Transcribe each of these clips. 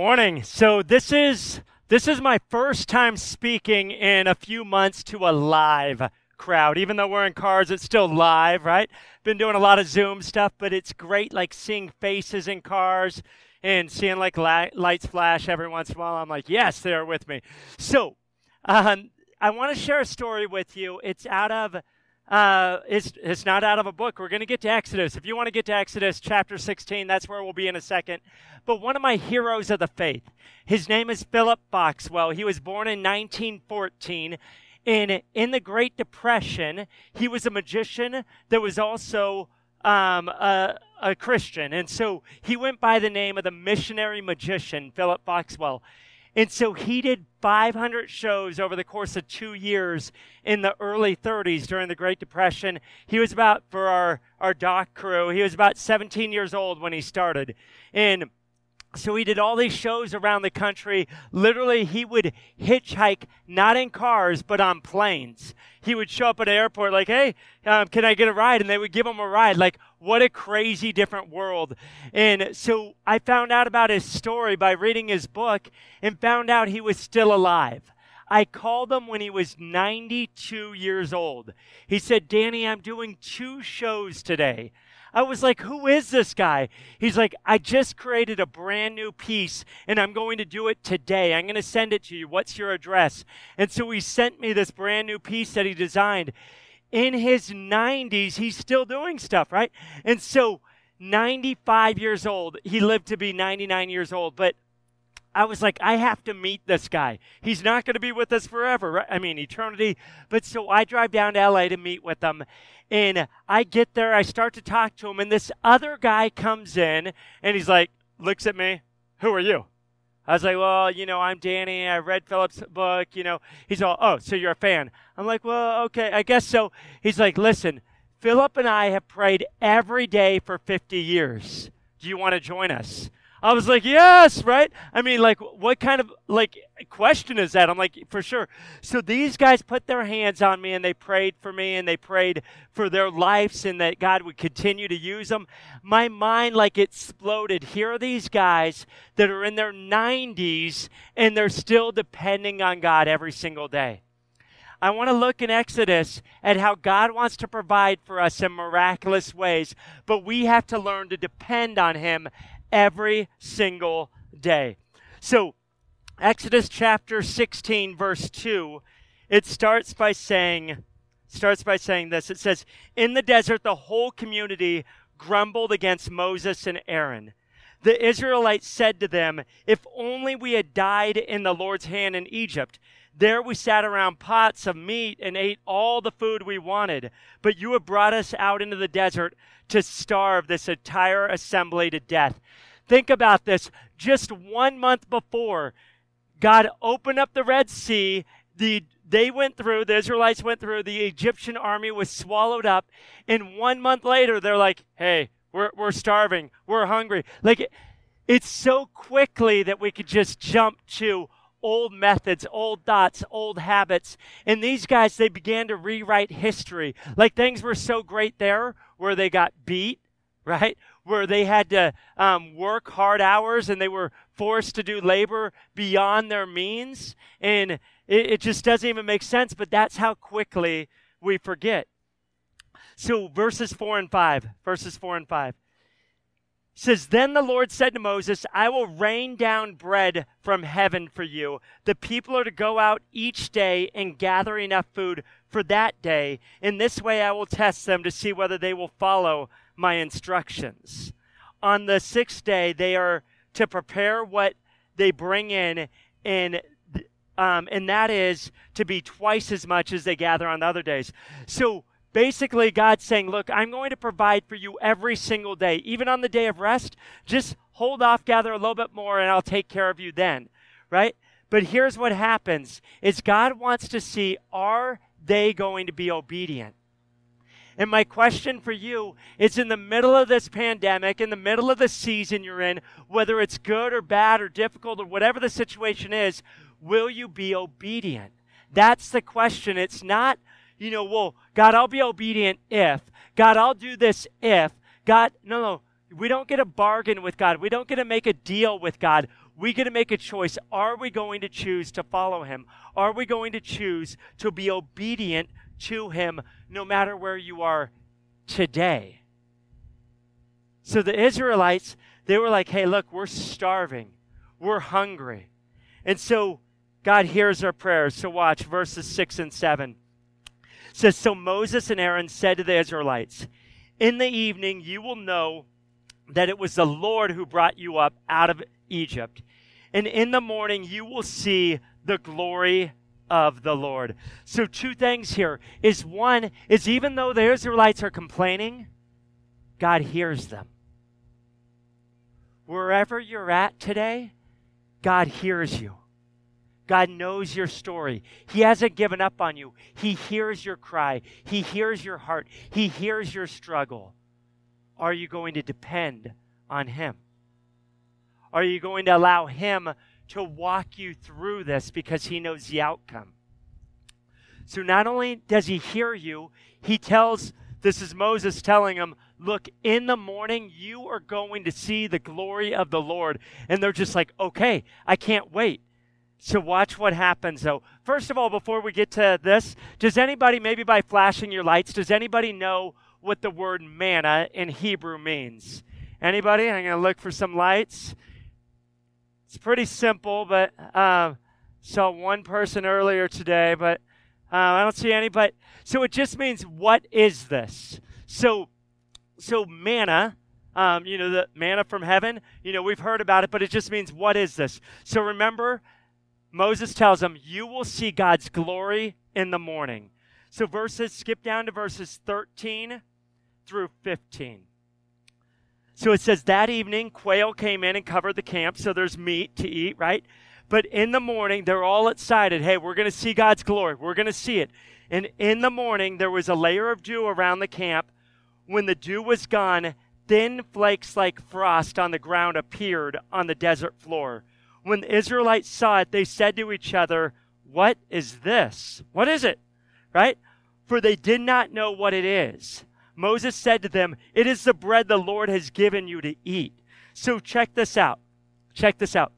morning. So this is this is my first time speaking in a few months to a live crowd. Even though we're in cars, it's still live, right? Been doing a lot of Zoom stuff, but it's great like seeing faces in cars and seeing like lights flash every once in a while. I'm like, yes, they're with me. So, um, I want to share a story with you. It's out of uh, it's, it's not out of a book. We're going to get to Exodus. If you want to get to Exodus chapter 16, that's where we'll be in a second. But one of my heroes of the faith, his name is Philip Foxwell. He was born in 1914. And in the Great Depression, he was a magician that was also um, a, a Christian. And so he went by the name of the missionary magician, Philip Foxwell. And so he did 500 shows over the course of two years in the early 30s during the Great Depression. He was about, for our, our doc crew, he was about 17 years old when he started. And so he did all these shows around the country. Literally, he would hitchhike not in cars, but on planes. He would show up at an airport like, hey, um, can I get a ride? And they would give him a ride. Like, what a crazy different world. And so I found out about his story by reading his book and found out he was still alive. I called him when he was 92 years old. He said, Danny, I'm doing two shows today. I was like, who is this guy? He's like, I just created a brand new piece and I'm going to do it today. I'm going to send it to you. What's your address? And so he sent me this brand new piece that he designed. In his 90s, he's still doing stuff, right? And so 95 years old, he lived to be 99 years old, but I was like, I have to meet this guy. He's not going to be with us forever, right? I mean, eternity. But so I drive down to LA to meet with him. And I get there, I start to talk to him, and this other guy comes in and he's like, looks at me, Who are you? I was like, Well, you know, I'm Danny. I read Philip's book. You know, he's all, Oh, so you're a fan. I'm like, Well, okay, I guess so. He's like, Listen, Philip and I have prayed every day for 50 years. Do you want to join us? I was like, yes, right? I mean, like, what kind of, like, question is that? I'm like, for sure. So these guys put their hands on me and they prayed for me and they prayed for their lives and that God would continue to use them. My mind, like, exploded. Here are these guys that are in their 90s and they're still depending on God every single day. I want to look in Exodus at how God wants to provide for us in miraculous ways, but we have to learn to depend on Him every single day. So, Exodus chapter 16 verse 2, it starts by saying starts by saying this. It says, "In the desert the whole community grumbled against Moses and Aaron. The Israelites said to them, If only we had died in the Lord's hand in Egypt. There we sat around pots of meat and ate all the food we wanted. But you have brought us out into the desert to starve this entire assembly to death. Think about this. Just one month before, God opened up the Red Sea. The, they went through, the Israelites went through, the Egyptian army was swallowed up. And one month later, they're like, hey, we're, we're starving. We're hungry. Like, it, it's so quickly that we could just jump to old methods, old thoughts, old habits. And these guys, they began to rewrite history. Like things were so great there where they got beat, right? where they had to um, work hard hours and they were forced to do labor beyond their means. And it, it just doesn't even make sense, but that's how quickly we forget. So, verses 4 and 5, verses 4 and 5 says, Then the Lord said to Moses, I will rain down bread from heaven for you. The people are to go out each day and gather enough food for that day. In this way, I will test them to see whether they will follow my instructions. On the sixth day, they are to prepare what they bring in, and um, and that is to be twice as much as they gather on the other days. So basically, God's saying, "Look, I'm going to provide for you every single day, even on the day of rest. Just hold off, gather a little bit more, and I'll take care of you then." Right? But here's what happens: is God wants to see are they going to be obedient? And my question for you is in the middle of this pandemic, in the middle of the season you're in, whether it's good or bad or difficult or whatever the situation is, will you be obedient? That's the question. It's not, you know, well, God, I'll be obedient if. God, I'll do this if. God, no, no. We don't get a bargain with God. We don't get to make a deal with God. we get to make a choice. Are we going to choose to follow him? Are we going to choose to be obedient to him no matter where you are today? So the Israelites, they were like, hey, look, we're starving, we're hungry. And so God hears our prayers. So watch verses 6 and 7. Says, So Moses and Aaron said to the Israelites, In the evening you will know that it was the Lord who brought you up out of Egypt. And in the morning you will see the glory of the Lord. So two things here is one is even though the Israelites are complaining, God hears them. Wherever you're at today, God hears you. God knows your story. He hasn't given up on you. He hears your cry. He hears your heart. He hears your struggle. Are you going to depend on Him? Are you going to allow Him to walk you through this because He knows the outcome? So not only does He hear you, He tells, this is Moses telling him, Look, in the morning, you are going to see the glory of the Lord. And they're just like, Okay, I can't wait. So watch what happens though. First of all, before we get to this, does anybody, maybe by flashing your lights, does anybody know what the word manna in Hebrew means? Anybody? I'm going to look for some lights. It's pretty simple, but uh, saw one person earlier today, but uh, I don't see any. But so it just means what is this? So, so manna. Um, you know the manna from heaven. You know we've heard about it, but it just means what is this? So remember, Moses tells them, "You will see God's glory in the morning." So verses skip down to verses 13 through 15. So it says that evening, quail came in and covered the camp, so there's meat to eat, right? But in the morning, they're all excited. Hey, we're going to see God's glory. We're going to see it. And in the morning, there was a layer of dew around the camp. When the dew was gone, thin flakes like frost on the ground appeared on the desert floor. When the Israelites saw it, they said to each other, What is this? What is it? Right? For they did not know what it is. Moses said to them, It is the bread the Lord has given you to eat. So check this out. Check this out.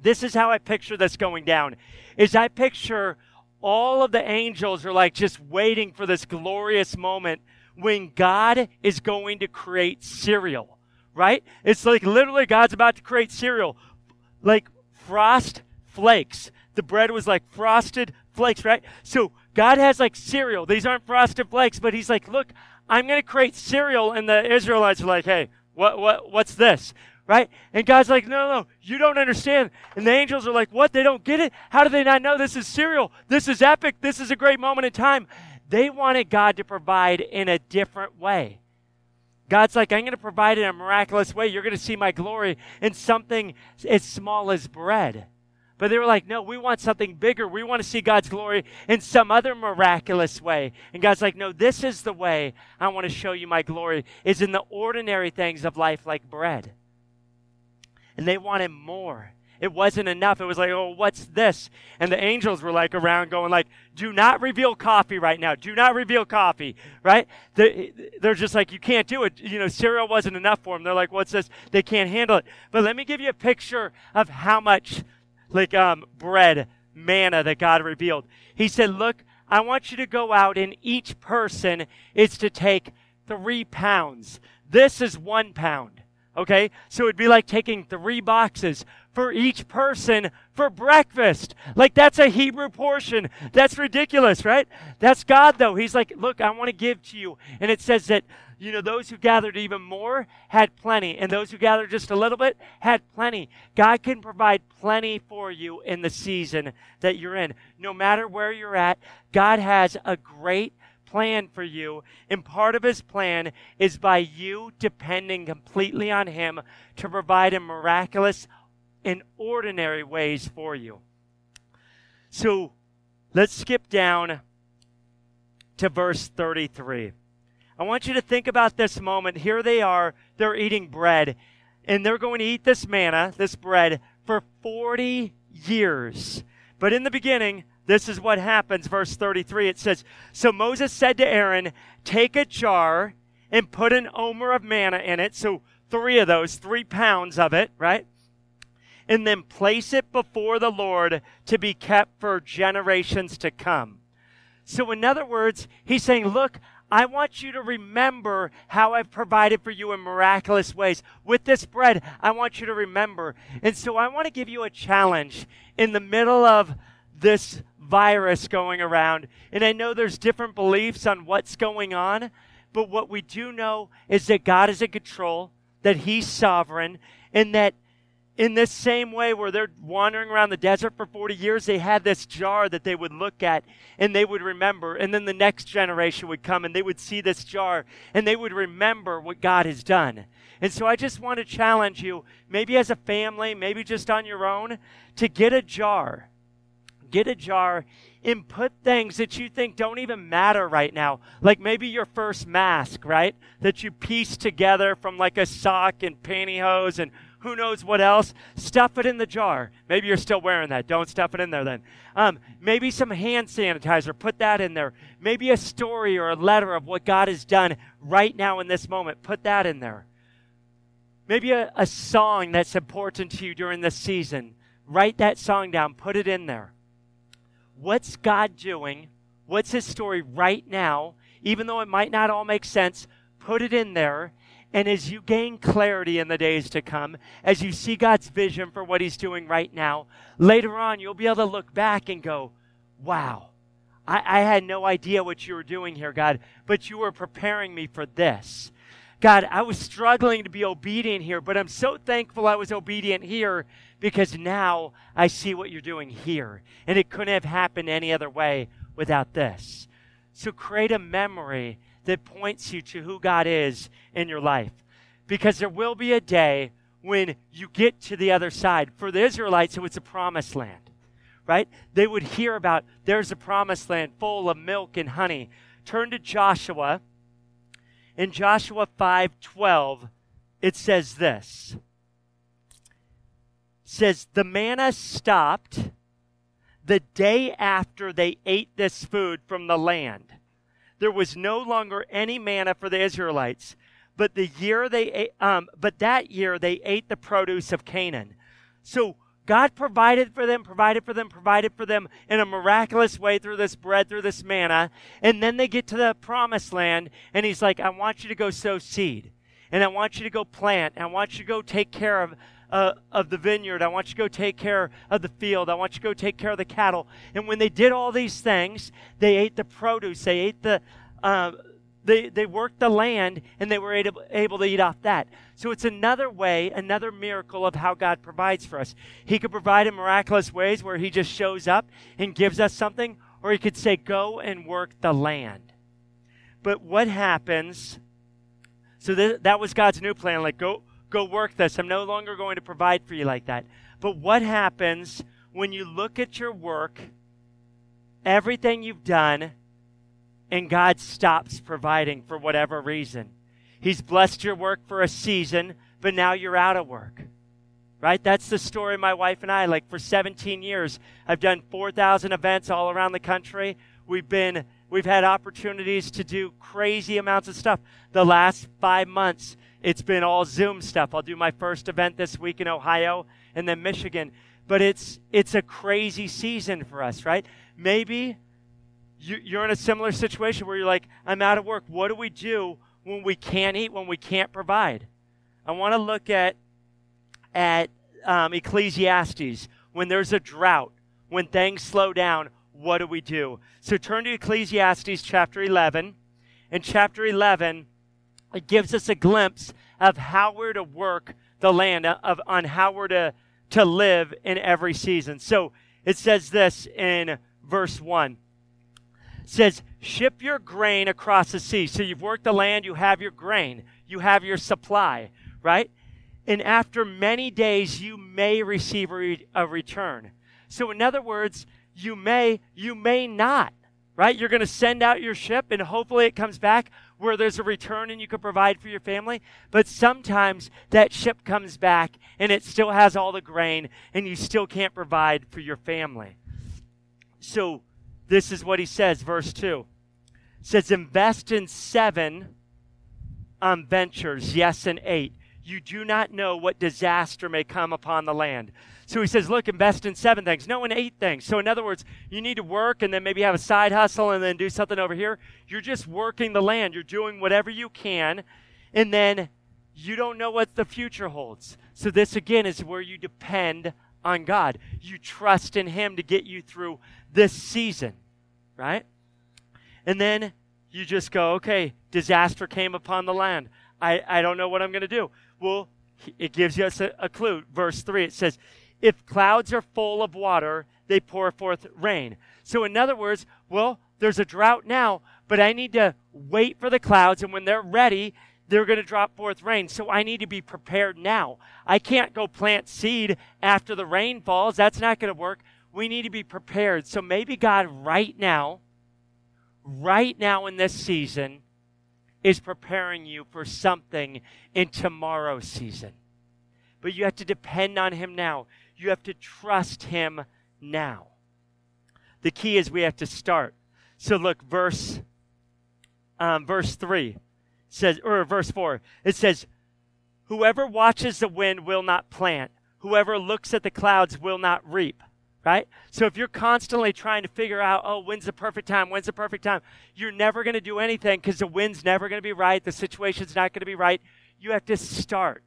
This is how I picture this going down. Is I picture all of the angels are like just waiting for this glorious moment when God is going to create cereal, right? It's like literally God's about to create cereal. Like frost flakes. The bread was like frosted flakes, right? So God has like cereal. These aren't frosted flakes, but he's like, look, I'm going to create cereal. And the Israelites are like, hey, what, what, what's this? Right? And God's like, no, no, no, you don't understand. And the angels are like, what? They don't get it? How do they not know this is cereal? This is epic. This is a great moment in time. They wanted God to provide in a different way. God's like, I'm going to provide in a miraculous way. You're going to see my glory in something as small as bread. But they were like, no, we want something bigger. We want to see God's glory in some other miraculous way. And God's like, no, this is the way I want to show you my glory, is in the ordinary things of life like bread. And they wanted more. It wasn't enough. It was like, oh, what's this? And the angels were like around going like, do not reveal coffee right now. Do not reveal coffee, right? They're just like, you can't do it. You know, cereal wasn't enough for them. They're like, what's this? They can't handle it. But let me give you a picture of how much like um, bread, manna that God revealed. He said, Look, I want you to go out, and each person is to take three pounds. This is one pound. Okay? So it'd be like taking three boxes for each person for breakfast. Like that's a Hebrew portion. That's ridiculous, right? That's God though. He's like, look, I want to give to you. And it says that you know, those who gathered even more had plenty, and those who gathered just a little bit had plenty. God can provide plenty for you in the season that you're in. No matter where you're at, God has a great plan for you, and part of his plan is by you depending completely on him to provide in miraculous and ordinary ways for you. So let's skip down to verse 33. I want you to think about this moment. Here they are, they're eating bread, and they're going to eat this manna, this bread, for 40 years. But in the beginning, this is what happens. Verse 33 it says, So Moses said to Aaron, Take a jar and put an omer of manna in it. So three of those, three pounds of it, right? and then place it before the Lord to be kept for generations to come. So, in other words, he's saying, Look, I want you to remember how I've provided for you in miraculous ways. With this bread, I want you to remember. And so I want to give you a challenge in the middle of this virus going around. And I know there's different beliefs on what's going on, but what we do know is that God is in control, that He's sovereign, and that in this same way where they're wandering around the desert for 40 years they had this jar that they would look at and they would remember. And then the next generation would come and they would see this jar and they would remember what god has done. And so i just want to challenge you maybe as a family maybe just on your own to get a jar get a jar and put things that you think don't even matter right now. Like maybe your first mask, right? That you piece together from like a sock and pantyhose and who knows what else. Stuff it in the jar. Maybe you're still wearing that. Don't stuff it in there then. Um, maybe some hand sanitizer. Put that in there. Maybe a story or a letter of what God has done right now in this moment. Put that in there. Maybe a, a song that's important to you during this season. Write that song down. Put it in there. What's God doing? What's his story right now? Even though it might not all make sense, put it in there and as you gain clarity in the days to come, as you see God's vision for what He's doing right now, later on you'll be able to look back and go, wow, I, I had no idea what you were doing here, God, but you were preparing me for this. God, I was struggling to be obedient here, but I'm so thankful I was obedient here because now I see what you're doing here. And it couldn't have happened any other way without this. So create a memory that points you to who God is in your life. Because there will be a day when you get to the other side. For the Israelites, it was a promised land, right? They would hear about there's a promised land full of milk and honey. Turn to Joshua. In Joshua 5:12, it says this. It says the manna stopped the day after they ate this food from the land there was no longer any manna for the Israelites. But the year they ate, um, but that year they ate the produce of Canaan. So God provided for them, provided for them, provided for them in a miraculous way through this bread, through this manna. And then they get to the promised land, and He's like, I want you to go sow seed. And I want you to go plant. And I want you to go take care of uh, of the vineyard. I want you to go take care of the field. I want you to go take care of the cattle. And when they did all these things, they ate the produce. They ate the, uh, they, they worked the land and they were able, able to eat off that. So it's another way, another miracle of how God provides for us. He could provide in miraculous ways where He just shows up and gives us something, or He could say, Go and work the land. But what happens? So th- that was God's new plan. Like, go, go work this. I'm no longer going to provide for you like that. But what happens when you look at your work, everything you've done, and God stops providing for whatever reason? He's blessed your work for a season, but now you're out of work. Right? That's the story my wife and I like for 17 years. I've done 4,000 events all around the country. We've been we've had opportunities to do crazy amounts of stuff. The last 5 months it's been all Zoom stuff. I'll do my first event this week in Ohio and then Michigan. But it's it's a crazy season for us, right? Maybe you're in a similar situation where you're like, I'm out of work. What do we do when we can't eat, when we can't provide? I want to look at at um, Ecclesiastes. When there's a drought, when things slow down, what do we do? So turn to Ecclesiastes chapter 11. In chapter 11, it gives us a glimpse of how we're to work the land, of, on how we're to, to live in every season. So it says this in verse 1. Says, Ship your grain across the sea. So you've worked the land, you have your grain, you have your supply, right? And after many days, you may receive a, re- a return. So, in other words, you may, you may not, right? You're going to send out your ship and hopefully it comes back where there's a return and you can provide for your family. But sometimes that ship comes back and it still has all the grain and you still can't provide for your family. So this is what he says, verse 2. It says, invest in seven um, ventures, yes, and eight. you do not know what disaster may come upon the land. So he says, look, invest in seven things, no in eight things. So in other words, you need to work and then maybe have a side hustle and then do something over here. You're just working the land. You're doing whatever you can. And then you don't know what the future holds. So this again is where you depend on God. You trust in him to get you through this season, right? And then you just go, okay, disaster came upon the land. I, I don't know what I'm going to do. Well, it gives us a, a clue. Verse 3, it says, If clouds are full of water, they pour forth rain. So, in other words, well, there's a drought now, but I need to wait for the clouds, and when they're ready, they're going to drop forth rain. So I need to be prepared now. I can't go plant seed after the rain falls. That's not going to work. We need to be prepared. So maybe God, right now, right now in this season, is preparing you for something in tomorrow's season. But you have to depend on Him now. You have to trust Him now. The key is we have to start. So look, verse um, verse three says, or verse four. It says, "Whoever watches the wind will not plant. Whoever looks at the clouds will not reap." right? So if you're constantly trying to figure out, oh, when's the perfect time? When's the perfect time? You're never going to do anything because the wind's never going to be right. The situation's not going to be right. You have to start.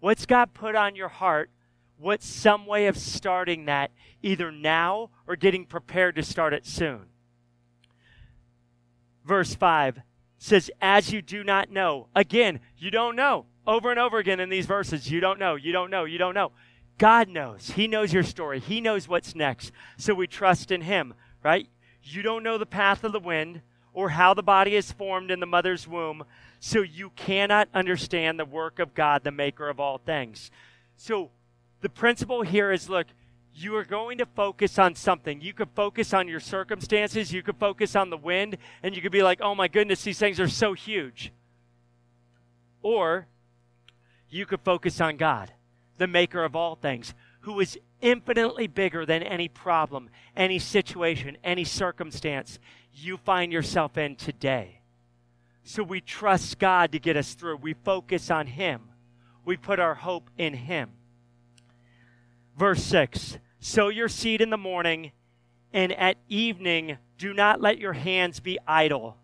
What's God put on your heart? What's some way of starting that either now or getting prepared to start it soon? Verse 5 says, As you do not know. Again, you don't know. Over and over again in these verses, you don't know, you don't know, you don't know. God knows. He knows your story. He knows what's next. So we trust in Him, right? You don't know the path of the wind or how the body is formed in the mother's womb, so you cannot understand the work of God, the maker of all things. So the principle here is look, you are going to focus on something. You could focus on your circumstances, you could focus on the wind, and you could be like, oh my goodness, these things are so huge. Or you could focus on God the maker of all things, who is infinitely bigger than any problem, any situation, any circumstance you find yourself in today. So we trust God to get us through. We focus on Him. We put our hope in Him. Verse 6 Sow your seed in the morning, and at evening do not let your hands be idle,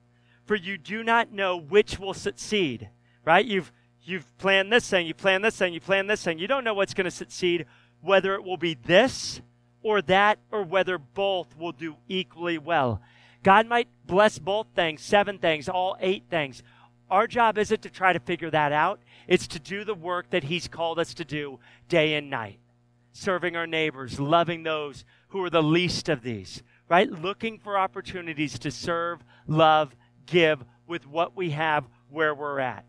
for you do not know which will succeed. Right? You've You've planned this thing, you plan this thing, you plan this thing. You don't know what's going to succeed, whether it will be this or that, or whether both will do equally well. God might bless both things, seven things, all eight things. Our job isn't to try to figure that out. It's to do the work that He's called us to do day and night. Serving our neighbors, loving those who are the least of these, right? Looking for opportunities to serve, love, give with what we have where we're at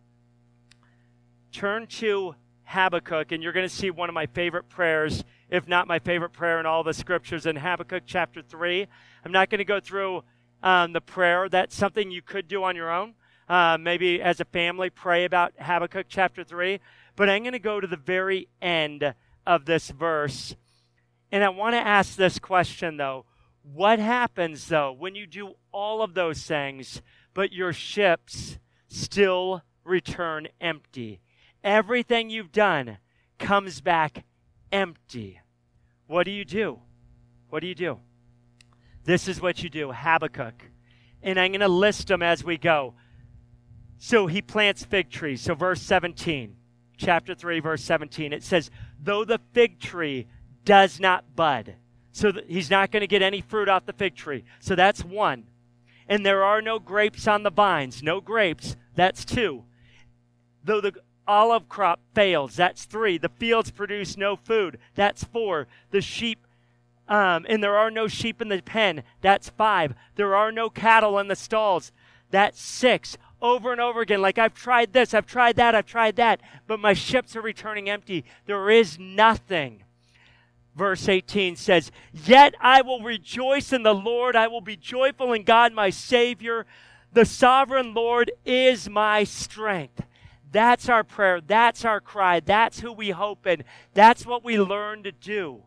turn to Habakkuk, and you're going to see one of my favorite prayers, if not my favorite prayer in all the scriptures, in Habakkuk chapter 3. I'm not going to go through um, the prayer. That's something you could do on your own. Uh, maybe as a family, pray about Habakkuk chapter 3. But I'm going to go to the very end of this verse. And I want to ask this question, though. What happens, though, when you do all of those things, but your ships still return empty? everything you've done comes back empty. What do you do? What do you do? This is what you do Habakkuk. And I'm going to list them as we go. So he plants fig trees. So, verse 17, chapter 3, verse 17, it says, Though the fig tree does not bud. So he's not going to get any fruit off the fig tree. So that's one. And there are no grapes on the vines. No grapes. That's two. Though the olive crop fails. That's three. The fields produce no food. That's four. The sheep, um, and there are no sheep in the pen. That's five. There are no cattle in the stalls. That's six. Over and over again, like I've tried this, I've tried that, I've tried that, but my ships are returning empty. There is nothing. Verse 18 says, Yet I will rejoice in the Lord. I will be joyful in God, my Savior. The sovereign Lord is my strength. That's our prayer. That's our cry. That's who we hope in. That's what we learn to do.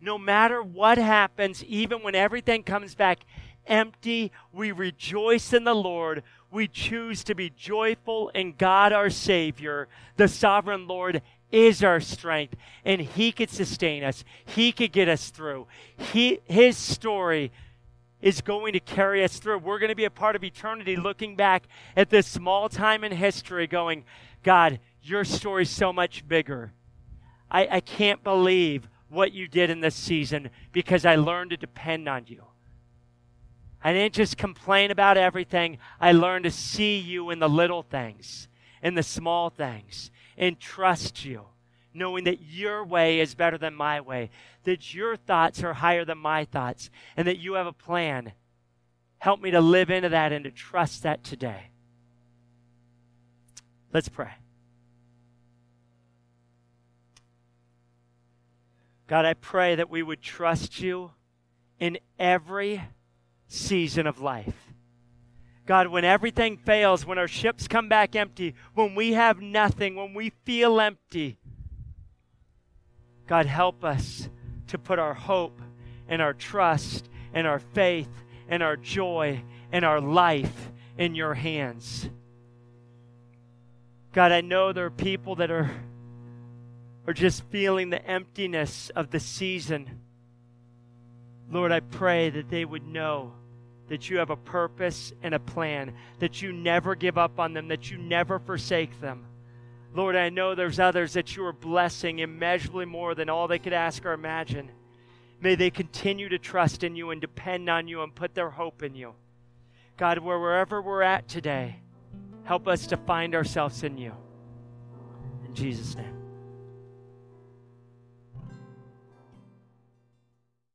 No matter what happens, even when everything comes back empty, we rejoice in the Lord. We choose to be joyful in God our Savior. The sovereign Lord is our strength, and He could sustain us. He could get us through. He, his story is going to carry us through. We're going to be a part of eternity looking back at this small time in history, going, God, your story's so much bigger. I, I can't believe what you did in this season because I learned to depend on you. I didn't just complain about everything. I learned to see you in the little things, in the small things, and trust you, knowing that your way is better than my way, that your thoughts are higher than my thoughts, and that you have a plan. Help me to live into that and to trust that today. Let's pray. God, I pray that we would trust you in every season of life. God, when everything fails, when our ships come back empty, when we have nothing, when we feel empty, God, help us to put our hope and our trust and our faith and our joy and our life in your hands. God, I know there are people that are or just feeling the emptiness of the season, Lord, I pray that they would know that you have a purpose and a plan, that you never give up on them, that you never forsake them. Lord, I know there's others that you are blessing immeasurably more than all they could ask or imagine. May they continue to trust in you and depend on you and put their hope in you. God, wherever we're at today, help us to find ourselves in you. In Jesus' name.